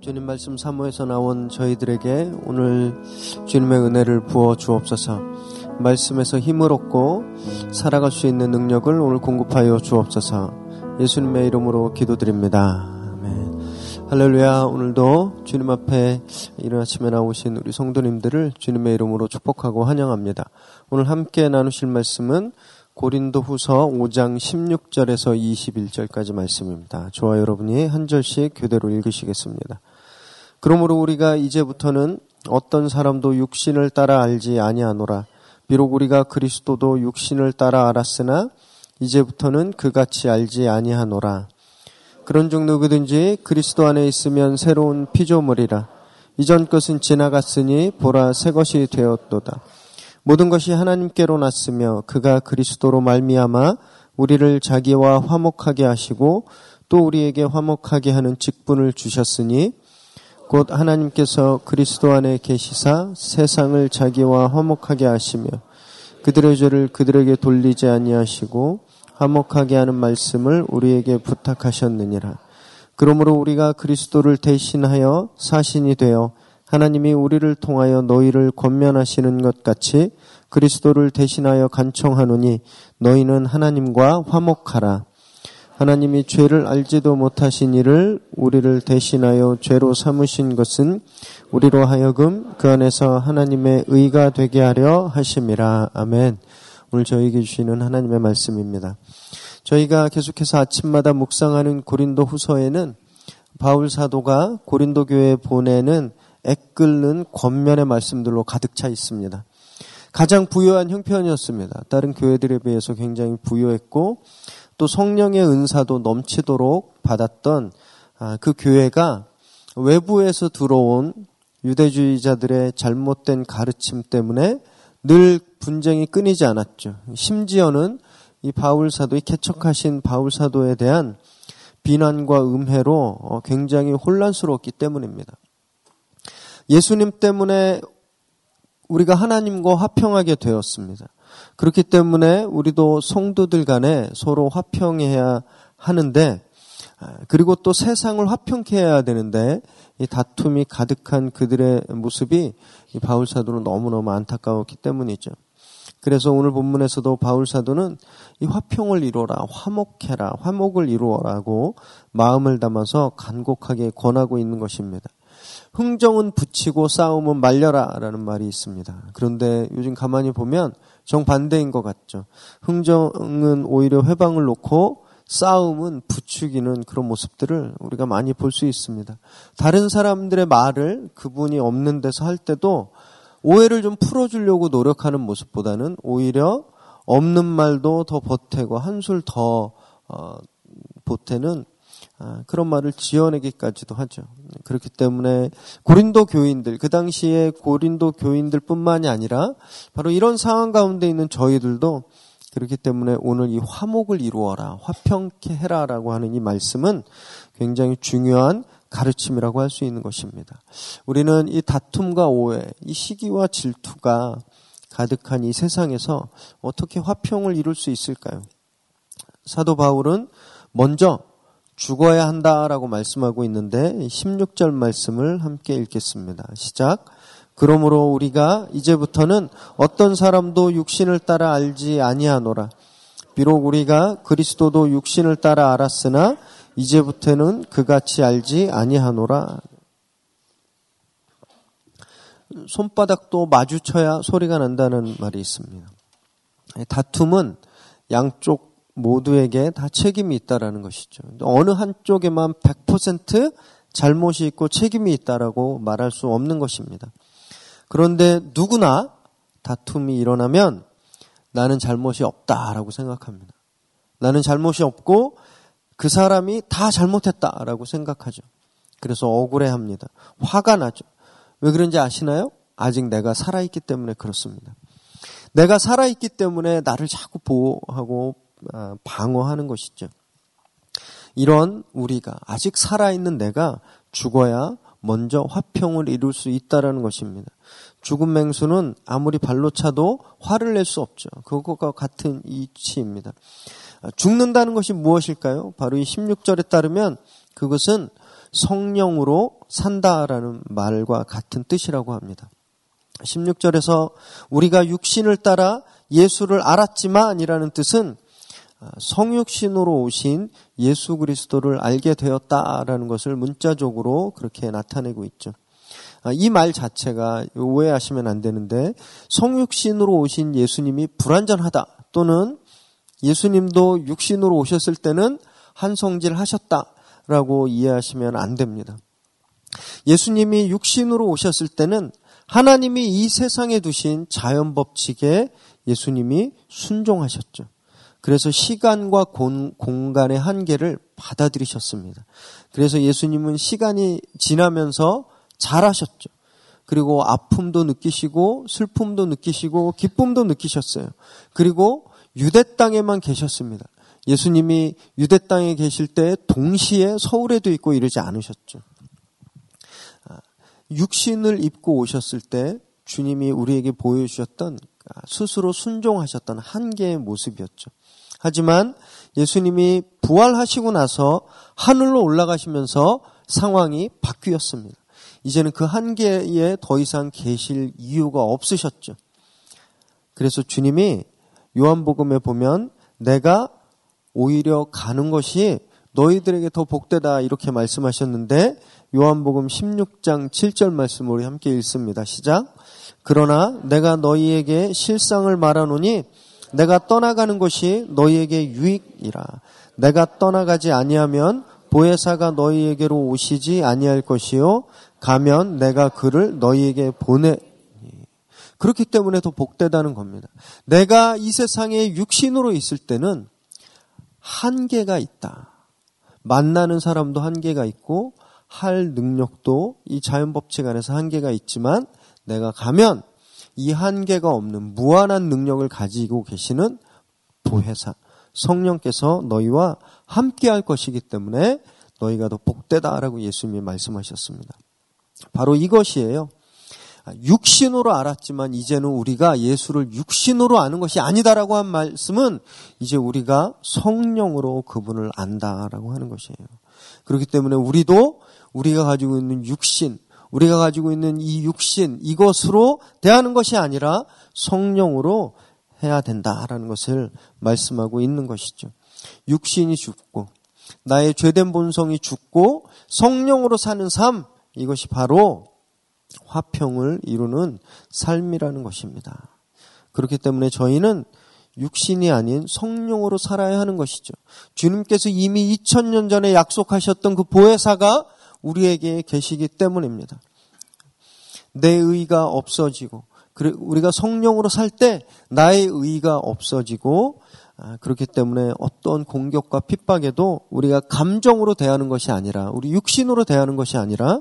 주님 말씀 사모에서 나온 저희들에게 오늘 주님의 은혜를 부어 주옵소서. 말씀에서 힘을 얻고 살아갈 수 있는 능력을 오늘 공급하여 주옵소서. 예수님의 이름으로 기도드립니다. 할렐루야. 오늘도 주님 앞에 이른 아침에 나오신 우리 성도님들을 주님의 이름으로 축복하고 환영합니다. 오늘 함께 나누실 말씀은 고린도 후서 5장 16절에서 21절까지 말씀입니다. 저와 여러분이 한 절씩 교대로 읽으시겠습니다. 그러므로 우리가 이제부터는 어떤 사람도 육신을 따라 알지 아니하노라. 비록 우리가 그리스도도 육신을 따라 알았으나 이제부터는 그같이 알지 아니하노라. 그런 중 누구든지 그리스도 안에 있으면 새로운 피조물이라. 이전 것은 지나갔으니 보라 새 것이 되었도다. 모든 것이 하나님께로 났으며 그가 그리스도로 말미암아 우리를 자기와 화목하게 하시고 또 우리에게 화목하게 하는 직분을 주셨으니 곧 하나님께서 그리스도 안에 계시사 세상을 자기와 화목하게 하시며 그들의 죄를 그들에게 돌리지 아니하시고 화목하게 하는 말씀을 우리에게 부탁하셨느니라. 그러므로 우리가 그리스도를 대신하여 사신이 되어 하나님이 우리를 통하여 너희를 권면하시는 것 같이 그리스도를 대신하여 간청하노니 너희는 하나님과 화목하라. 하나님이 죄를 알지도 못하신 이를 우리를 대신하여 죄로 삼으신 것은 우리로 하여금 그 안에서 하나님의 의가 되게 하려 하심이라. 아멘. 오늘 저에게 주시는 하나님의 말씀입니다. 저희가 계속해서 아침마다 묵상하는 고린도 후서에는 바울 사도가 고린도 교회에 보내는 애끓는 권면의 말씀들로 가득 차 있습니다. 가장 부유한 형편이었습니다. 다른 교회들에 비해서 굉장히 부유했고 또 성령의 은사도 넘치도록 받았던 아, 그 교회가 외부에서 들어온 유대주의자들의 잘못된 가르침 때문에 늘 분쟁이 끊이지 않았죠. 심지어는 이 바울 사도의 개척하신 바울 사도에 대한 비난과 음해로 어, 굉장히 혼란스러웠기 때문입니다. 예수님 때문에 우리가 하나님과 화평하게 되었습니다. 그렇기 때문에 우리도 성도들 간에 서로 화평해야 하는데 아, 그리고 또 세상을 화평케 해야 되는데 이 다툼이 가득한 그들의 모습이 이 바울 사도는 너무너무 안타까웠기 때문이죠. 그래서 오늘 본문에서도 바울 사도는 이 화평을 이루어라, 화목해라, 화목을 이루어라고 마음을 담아서 간곡하게 권하고 있는 것입니다. 흥정은 붙이고 싸움은 말려라라는 말이 있습니다. 그런데 요즘 가만히 보면 정반대인 것 같죠. 흥정은 오히려 회방을 놓고 싸움은 부추기는 그런 모습들을 우리가 많이 볼 수 있습니다. 다른 사람들의 말을 그분이 없는 데서 할 때도 오해를 좀 풀어주려고 노력하는 모습보다는 오히려 없는 말도 더 보태고 한술 더 어, 보태는 아, 그런 말을 지어내기까지도 하죠. 그렇기 때문에 고린도 교인들, 그 당시에 고린도 교인들 뿐만이 아니라 바로 이런 상황 가운데 있는 저희들도 그렇기 때문에 오늘 이 화목을 이루어라, 화평케 해라 라고 하는 이 말씀은 굉장히 중요한 가르침이라고 할 수 있는 것입니다. 우리는 이 다툼과 오해, 이 시기와 질투가 가득한 이 세상에서 어떻게 화평을 이룰 수 있을까요? 사도 바울은 먼저 죽어야 한다라고 말씀하고 있는데 16절 말씀을 함께 읽겠습니다. 시작. 그러므로 우리가 이제부터는 어떤 사람도 육신을 따라 알지 아니하노라. 비록 우리가 그리스도도 육신을 따라 알았으나 이제부터는 그같이 알지 아니하노라. 손바닥도 마주쳐야 소리가 난다는 말이 있습니다. 다툼은 양쪽 모두에게 다 책임이 있다라는 것이죠. 어느 한쪽에만 100% 잘못이 있고 책임이 있다라고 말할 수 없는 것입니다. 그런데 누구나 다툼이 일어나면 나는 잘못이 없다라고 생각합니다. 나는 잘못이 없고 그 사람이 다 잘못했다라고 생각하죠. 그래서 억울해 합니다. 화가 나죠. 왜 그런지 아시나요? 아직 내가 살아있기 때문에 그렇습니다. 내가 살아있기 때문에 나를 자꾸 보호하고 아, 방어하는 것이죠. 이런 우리가 아직 살아있는 내가 죽어야 먼저 화평을 이룰 수 있다라는 것입니다. 죽은 맹수는 아무리 발로 차도 화를 낼 수 없죠. 그것과 같은 이치입니다. 죽는다는 것이 무엇일까요? 바로 이 16절에 따르면 그것은 성령으로 산다라는 말과 같은 뜻이라고 합니다. 16절에서 우리가 육신을 따라 예수를 알았지만이라는 뜻은 성육신으로 오신 예수 그리스도를 알게 되었다라는 것을 문자적으로 그렇게 나타내고 있죠. 이 말 자체가 오해하시면 안 되는데 성육신으로 오신 예수님이 불완전하다 또는 예수님도 육신으로 오셨을 때는 한성질 하셨다라고 이해하시면 안 됩니다. 예수님이 육신으로 오셨을 때는 하나님이 이 세상에 두신 자연 법칙에 예수님이 순종하셨죠. 그래서 시간과 공, 간의 한계를 받아들이셨습니다. 그래서 예수님은 시간이 지나면서 잘하셨죠. 그리고 아픔도 느끼시고 슬픔도 느끼시고 기쁨도 느끼셨어요. 그리고 유대 땅에만 계셨습니다. 예수님이 유대 땅에 계실 때 동시에 서울에도 있고 이러지 않으셨죠. 아, 육신을 입고 오셨을 때 주님이 우리에게 보여주셨던 아, 스스로 순종하셨던 한계의 모습이었죠. 하지만 예수님이 부활하시고 나서 하늘로 올라가시면서 상황이 바뀌었습니다. 이제는 그 한계에 더 이상 계실 이유가 없으셨죠. 그래서 주님이 요한복음에 보면 내가 오히려 가는 것이 너희들에게 더 복되다 이렇게 말씀하셨는데 요한복음 16장 7절 말씀 우리 함께 읽습니다. 시작. 그러나 내가 너희에게 실상을 말하노니 내가 떠나가는 것이 너희에게 유익이라. 내가 떠나가지 아니하면 보혜사가 너희에게로 오시지 아니할 것이요 가면 내가 그를 너희에게 보내 그렇기 때문에 더 복되다는 겁니다. 내가 이 세상에 육신으로 있을 때는 한계가 있다. 만나는 사람도 한계가 있고 할 능력도 이 자연 법칙 안에서 한계가 있지만 내가 가면 이 한계가 없는 무한한 능력을 가지고 계시는 보혜사 성령께서 너희와 함께 할 것이기 때문에 너희가 더 복되다라고 예수님이 말씀하셨습니다. 바로 이것이에요. 육신으로 알았지만 이제는 우리가 예수를 육신으로 아는 것이 아니다라고 한 말씀은 이제 우리가 성령으로 그분을 안다라고 하는 것이에요. 그렇기 때문에 우리도 우리가 가지고 있는 육신, 우리가 가지고 있는 이 육신, 이것으로 대하는 것이 아니라 성령으로 해야 된다라는 것을 말씀하고 있는 것이죠. 육신이 죽고, 나의 죄된 본성이 죽고, 성령으로 사는 삶, 이것이 바로 화평을 이루는 삶이라는 것입니다. 그렇기 때문에 저희는 육신이 아닌 성령으로 살아야 하는 것이죠. 주님께서 이미 2000년 전에 약속하셨던 그 보혜사가 우리에게 계시기 때문입니다. 내 의가 없어지고 우리가 성령으로 살 때 나의 의가 없어지고 아, 그렇기 때문에 어떤 공격과 핍박에도 우리가 감정으로 대하는 것이 아니라 우리 육신으로 대하는 것이 아니라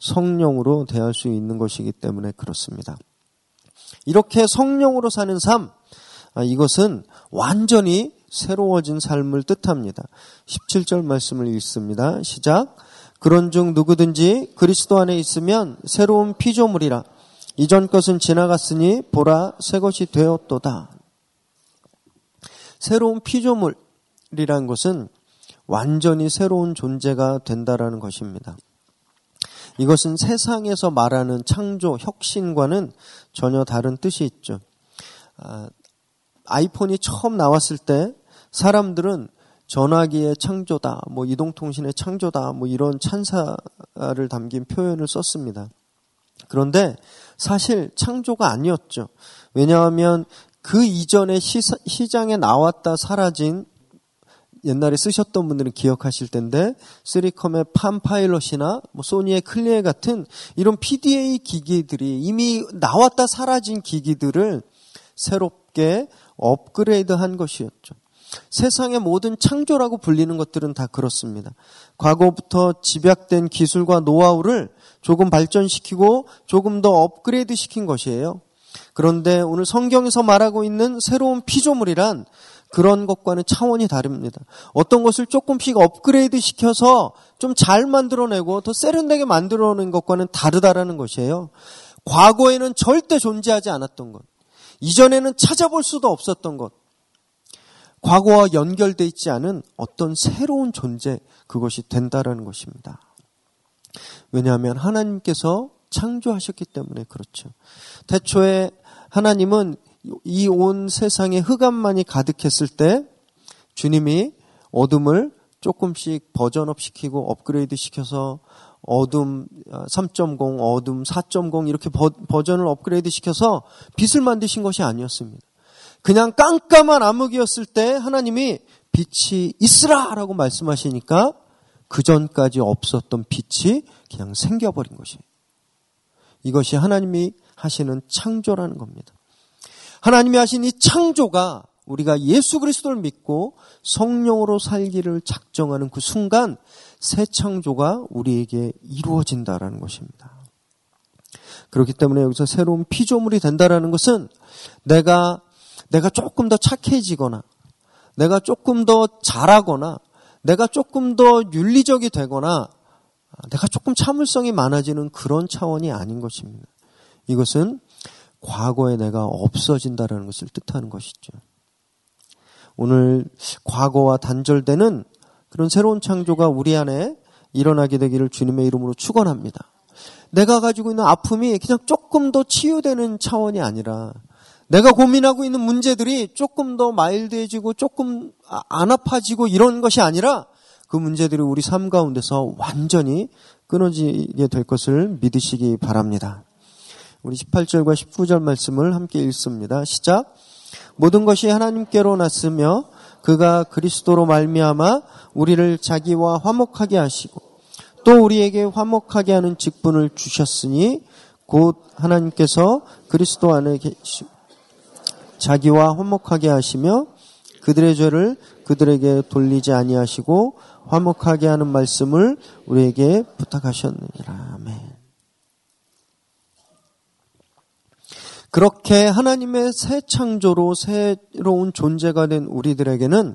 성령으로 대할 수 있는 것이기 때문에 그렇습니다. 이렇게 성령으로 사는 삶 아, 이것은 완전히 새로워진 삶을 뜻합니다. 17절 말씀을 읽습니다. 시작. 그런 중 누구든지 그리스도 안에 있으면 새로운 피조물이라 이전 것은 지나갔으니 보라 새 것이 되었도다. 새로운 피조물이란 것은 완전히 새로운 존재가 된다라는 것입니다. 이것은 세상에서 말하는 창조, 혁신과는 전혀 다른 뜻이 있죠. 아, 아이폰이 처음 나왔을 때 사람들은 전화기의 창조다, 뭐 이동통신의 창조다, 뭐 이런 찬사를 담긴 표현을 썼습니다. 그런데 사실 창조가 아니었죠. 왜냐하면 그 이전에 시장에 나왔다 사라진 옛날에 쓰셨던 분들은 기억하실 텐데 쓰리컴의 팜파일럿이나 뭐 소니의 클리에 같은 이런 PDA 기기들이 이미 나왔다 사라진 기기들을 새롭게 업그레이드한 것이었죠. 세상의 모든 창조라고 불리는 것들은 다 그렇습니다. 과거부터 집약된 기술과 노하우를 조금 발전시키고 조금 더 업그레이드 시킨 것이에요. 그런데 오늘 성경에서 말하고 있는 새로운 피조물이란 그런 것과는 차원이 다릅니다. 어떤 것을 조금씩 업그레이드 시켜서 좀 잘 만들어내고 더 세련되게 만들어낸 것과는 다르다라는 것이에요. 과거에는 절대 존재하지 않았던 것. 이전에는 찾아볼 수도 없었던 것. 과거와 연결되어 있지 않은 어떤 새로운 존재, 그것이 된다라는 것입니다. 왜냐하면 하나님께서 창조하셨기 때문에 그렇죠. 태초에 하나님은 이 온 세상에 흑암만이 가득했을 때 주님이 어둠을 조금씩 버전업 시키고 업그레이드 시켜서 어둠 3.0, 어둠 4.0 이렇게 버, 버전을 업그레이드 시켜서 빛을 만드신 것이 아니었습니다. 그냥 깜깜한 암흑이었을 때 하나님이 빛이 있으라 라고 말씀하시니까 그 전까지 없었던 빛이 그냥 생겨버린 것이에요. 이것이 하나님이 하시는 창조라는 겁니다. 하나님이 하신 이 창조가 우리가 예수 그리스도를 믿고 성령으로 살기를 작정하는 그 순간 새 창조가 우리에게 이루어진다라는 것입니다. 그렇기 때문에 여기서 새로운 피조물이 된다라는 것은 내가 내가 조금 더 착해지거나 내가 조금 더 잘하거나 내가 조금 더 윤리적이 되거나 내가 조금 참을성이 많아지는 그런 차원이 아닌 것입니다. 이것은 과거에 내가 없어진다라는 것을 뜻하는 것이죠. 오늘 과거와 단절되는 그런 새로운 창조가 우리 안에 일어나게 되기를 주님의 이름으로 축원합니다. 내가 가지고 있는 아픔이 그냥 조금 더 치유되는 차원이 아니라 내가 고민하고 있는 문제들이 조금 더 마일드해지고 조금 아, 안 아파지고 이런 것이 아니라 그 문제들이 우리 삶 가운데서 완전히 끊어지게 될 것을 믿으시기 바랍니다. 우리 18절과 19절 말씀을 함께 읽습니다. 시작. 모든 것이 하나님께로 났으며 그가 그리스도로 말미암아 우리를 자기와 화목하게 하시고 또 우리에게 화목하게 하는 직분을 주셨으니 곧 하나님께서 그리스도 안에 계시 자기와 화목하게 하시며 그들의 죄를 그들에게 돌리지 아니하시고 화목하게 하는 말씀을 우리에게 부탁하셨느니라. 아멘. 그렇게 하나님의 새 창조로 새로운 존재가 된 우리들에게는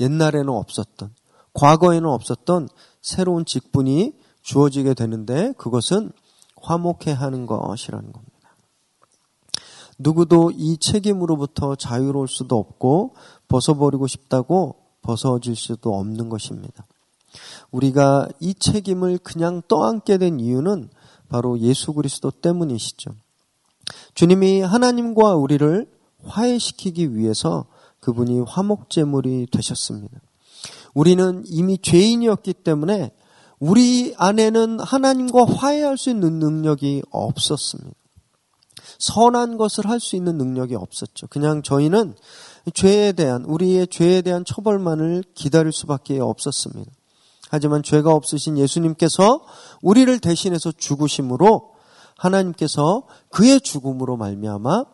옛날에는 없었던, 과거에는 없었던 새로운 직분이 주어지게 되는데 그것은 화목해 하는 것이라는 겁니다. 누구도 이 책임으로부터 자유로울 수도 없고 벗어버리고 싶다고 벗어질 수도 없는 것입니다. 우리가 이 책임을 그냥 떠안게 된 이유는 바로 예수 그리스도 때문이시죠. 주님이 하나님과 우리를 화해시키기 위해서 그분이 화목제물이 되셨습니다. 우리는 이미 죄인이었기 때문에 우리 안에는 하나님과 화해할 수 있는 능력이 없었습니다. 선한 것을 할 수 있는 능력이 없었죠. 그냥 저희는 죄에 대한, 우리의 죄에 대한 처벌만을 기다릴 수밖에 없었습니다. 하지만 죄가 없으신 예수님께서 우리를 대신해서 죽으심으로 하나님께서 그의 죽음으로 말미암아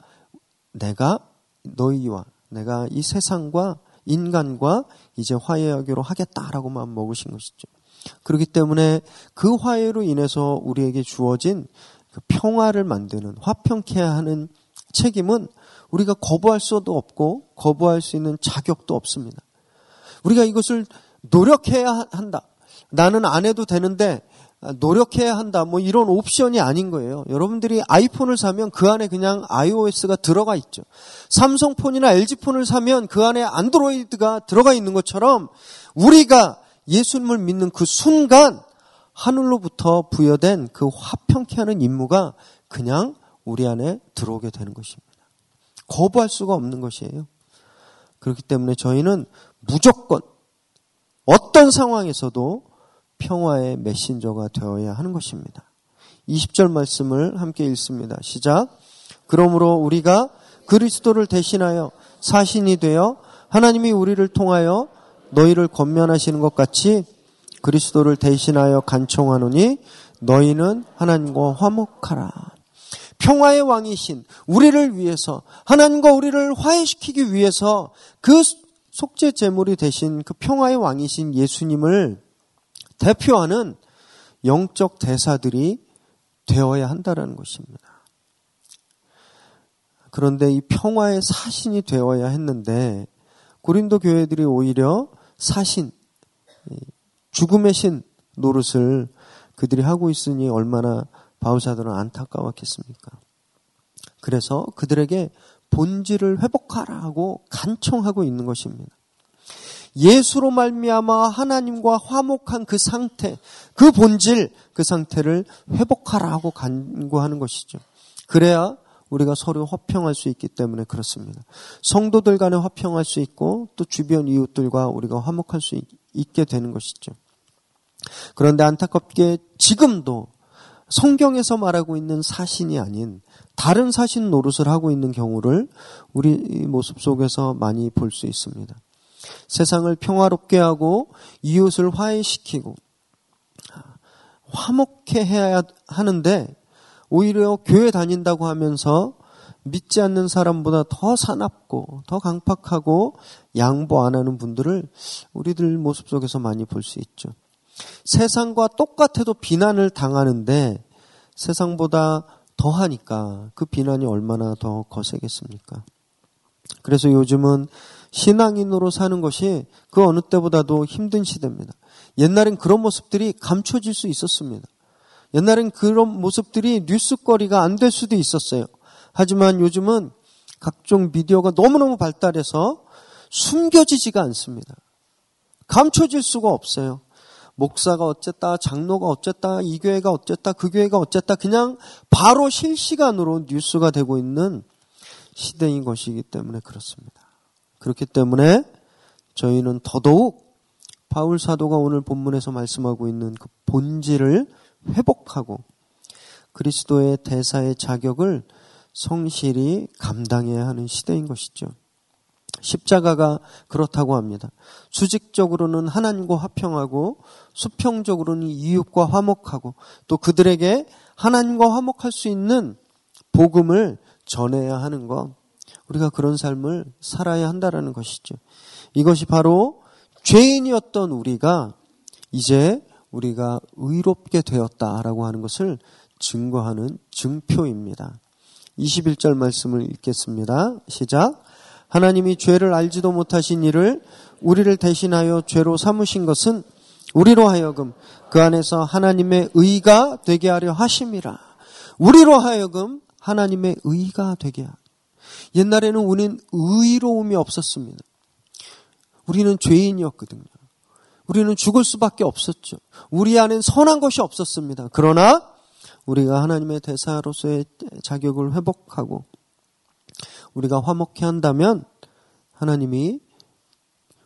내가 너희와 내가 이 세상과 인간과 이제 화해하기로 하겠다라고 마음 먹으신 것이죠. 그렇기 때문에 그 화해로 인해서 우리에게 주어진 그 평화를 만드는 화평케 하는 책임은 우리가 거부할 수도 없고 거부할 수 있는 자격도 없습니다. 우리가 이것을 노력해야 한다. 나는 안 해도 되는데 노력해야 한다. 뭐 이런 옵션이 아닌 거예요. 여러분들이 아이폰을 사면 그 안에 그냥 iOS가 들어가 있죠. 삼성폰이나 LG폰을 사면 그 안에 안드로이드가 들어가 있는 것처럼 우리가 예수님을 믿는 그 순간 하늘로부터 부여된 그 화평케 하는 임무가 그냥 우리 안에 들어오게 되는 것입니다. 거부할 수가 없는 것이에요. 그렇기 때문에 저희는 무조건 어떤 상황에서도 평화의 메신저가 되어야 하는 것입니다. 20절 말씀을 함께 읽습니다. 시작. 그러므로 우리가 그리스도를 대신하여 사신이 되어 하나님이 우리를 통하여 너희를 건면하시는 것 같이 그리스도를 대신하여 간청하노니 너희는 하나님과 화목하라. 평화의 왕이신 우리를 위해서 하나님과 우리를 화해시키기 위해서 그 속죄 제물이 되신 그 평화의 왕이신 예수님을 대표하는 영적 대사들이 되어야 한다라는 것입니다. 그런데 이 평화의 사신이 되어야 했는데 고린도 교회들이 오히려 사신 죽음의 신 노릇을 그들이 하고 있으니 얼마나 바울사들은 안타까웠겠습니까? 그래서 그들에게 본질을 회복하라 고 간청하고 있는 것입니다. 예수로 말미암아 하나님과 화목한 그 상태, 그 본질, 그 상태를 회복하라고 간구하는 것이죠. 그래야 우리가 서로 화평할 수 있기 때문에 그렇습니다. 성도들 간에 화평할 수 있고 또 주변 이웃들과 우리가 화목할 수 있 게 되는 것이죠. 그런데 안타깝게 지금도 성경에서 말하고 있는 사신이 아닌 다른 사신 노릇을 하고 있는 경우를 우리 모습 속에서 많이 볼 수 있습니다. 세상을 평화롭게 하고 이웃을 화해시키고 화목해 해야 하는데 오히려 교회 다닌다고 하면서 믿지 않는 사람보다 더 사납고 더 강팍하고 양보 안 하는 분들을 우리들 모습 속에서 많이 볼 수 있죠. 세상과 똑같아도 비난을 당하는데 세상보다 더 하니까 그 비난이 얼마나 더 거세겠습니까? 그래서 요즘은 신앙인으로 사는 것이 그 어느 때보다도 힘든 시대입니다. 옛날엔 그런 모습들이 감춰질 수 있었습니다. 옛날엔 그런 모습들이 뉴스거리가 안 될 수도 있었어요. 하지만 요즘은 각종 미디어가 너무너무 발달해서 숨겨지지가 않습니다. 감춰질 수가 없어요. 목사가 어쨌다, 장로가 어쨌다, 이 교회가 어쨌다, 그 교회가 어쨌다, 그냥 바로 실시간으로 뉴스가 되고 있는 시대인 것이기 때문에 그렇습니다. 그렇기 때문에 저희는 더더욱 바울 사도가 오늘 본문에서 말씀하고 있는 그 본질을 회복하고 그리스도의 대사의 자격을 성실히 감당해야 하는 시대인 것이죠. 십자가가 그렇다고 합니다. 수직적으로는 하나님과 화평하고 수평적으로는 이웃과 화목하고 또 그들에게 하나님과 화목할 수 있는 복음을 전해야 하는 것. 우리가 그런 삶을 살아야 한다라는 것이죠. 이것이 바로 죄인이었던 우리가 이제 우리가 의롭게 되었다라고 하는 것을 증거하는 증표입니다. 21절 말씀을 읽겠습니다. 시작. 하나님이 죄를 알지도 못하신 이를 우리를 대신하여 죄로 삼으신 것은 우리로 하여금 그 안에서 하나님의 의가 되게 하려 하심이라. 우리로 하여금 하나님의 의가 되게 하라. 옛날에는 우리는 의로움이 없었습니다. 우리는 죄인이었거든요. 우리는 죽을 수밖에 없었죠. 우리 안엔 선한 것이 없었습니다. 그러나 우리가 하나님의 대사로서의 자격을 회복하고 우리가 화목해 한다면 하나님이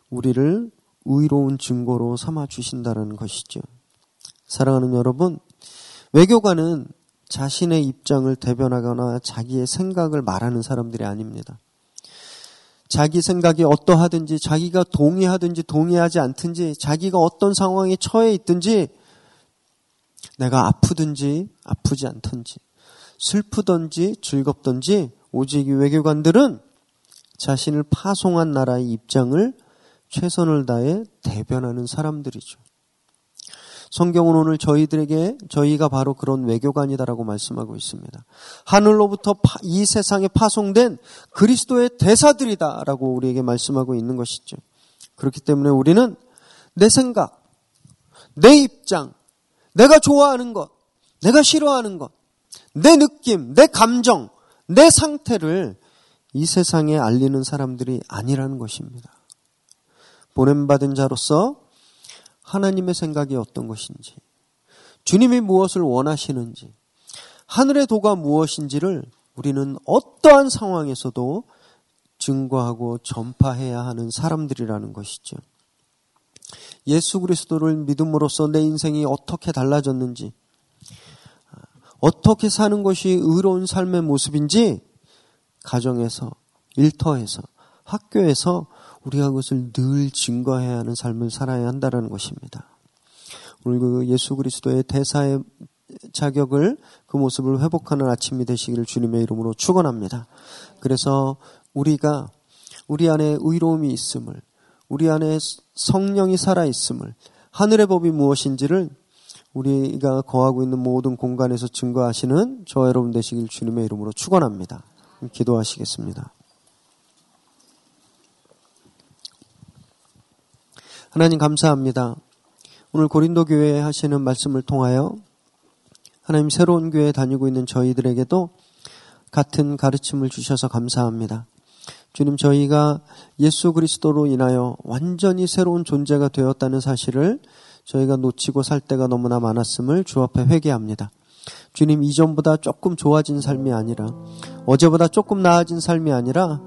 우리를 의로운 증거로 삼아 주신다는 것이죠. 사랑하는 여러분, 외교관은 자신의 입장을 대변하거나 자기의 생각을 말하는 사람들이 아닙니다. 자기 생각이 어떠하든지 자기가 동의하든지 동의하지 않든지 자기가 어떤 상황에 처해 있든지 내가 아프든지 아프지 않든지 슬프든지 즐겁든지 오직 외교관들은 자신을 파송한 나라의 입장을 최선을 다해 대변하는 사람들이죠. 성경은 오늘 저희들에게 저희가 바로 그런 외교관이다라고 말씀하고 있습니다. 하늘로부터 이 세상에 파송된 그리스도의 대사들이다라고 우리에게 말씀하고 있는 것이죠. 그렇기 때문에 우리는 내 생각, 내 입장, 내가 좋아하는 것, 내가 싫어하는 것, 내 느낌, 내 감정, 내 상태를 이 세상에 알리는 사람들이 아니라는 것입니다. 보냄받은 자로서 하나님의 생각이 어떤 것인지, 주님이 무엇을 원하시는지, 하늘의 도가 무엇인지를 우리는 어떠한 상황에서도 증거하고 전파해야 하는 사람들이라는 것이죠. 예수 그리스도를 믿음으로써 내 인생이 어떻게 달라졌는지, 어떻게 사는 것이 의로운 삶의 모습인지 가정에서, 일터에서, 학교에서 우리가 그것을 늘 증거해야 하는 삶을 살아야 한다는 것입니다. 오늘 그 예수 그리스도의 대사의 자격을 그 모습을 회복하는 아침이 되시기를 주님의 이름으로 축원합니다. 그래서 우리가 우리 안에 의로움이 있음을, 우리 안에 성령이 살아 있음을, 하늘의 법이 무엇인지를 우리가 거하고 있는 모든 공간에서 증거하시는 저 여러분 되시길 주님의 이름으로 축원합니다. 기도하시겠습니다. 하나님 감사합니다. 오늘 고린도 교회에 하시는 말씀을 통하여 하나님 새로운 교회에 다니고 있는 저희들에게도 같은 가르침을 주셔서 감사합니다. 주님 저희가 예수 그리스도로 인하여 완전히 새로운 존재가 되었다는 사실을 저희가 놓치고 살 때가 너무나 많았음을 주 앞에 회개합니다. 주님 이전보다 조금 좋아진 삶이 아니라 어제보다 조금 나아진 삶이 아니라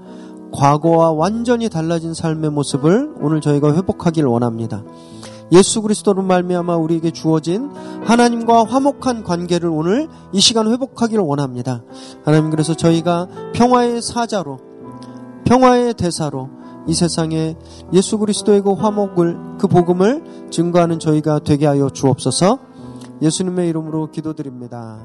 과거와 완전히 달라진 삶의 모습을 오늘 저희가 회복하길 원합니다. 예수 그리스도로 말미암아 우리에게 주어진 하나님과 화목한 관계를 오늘 이 시간 회복하기를 원합니다. 하나님 그래서 저희가 평화의 사자로 평화의 대사로 이 세상에 예수 그리스도의 그 화목을 그 복음을 증거하는 저희가 되게 하여 주옵소서. 예수님의 이름으로 기도드립니다.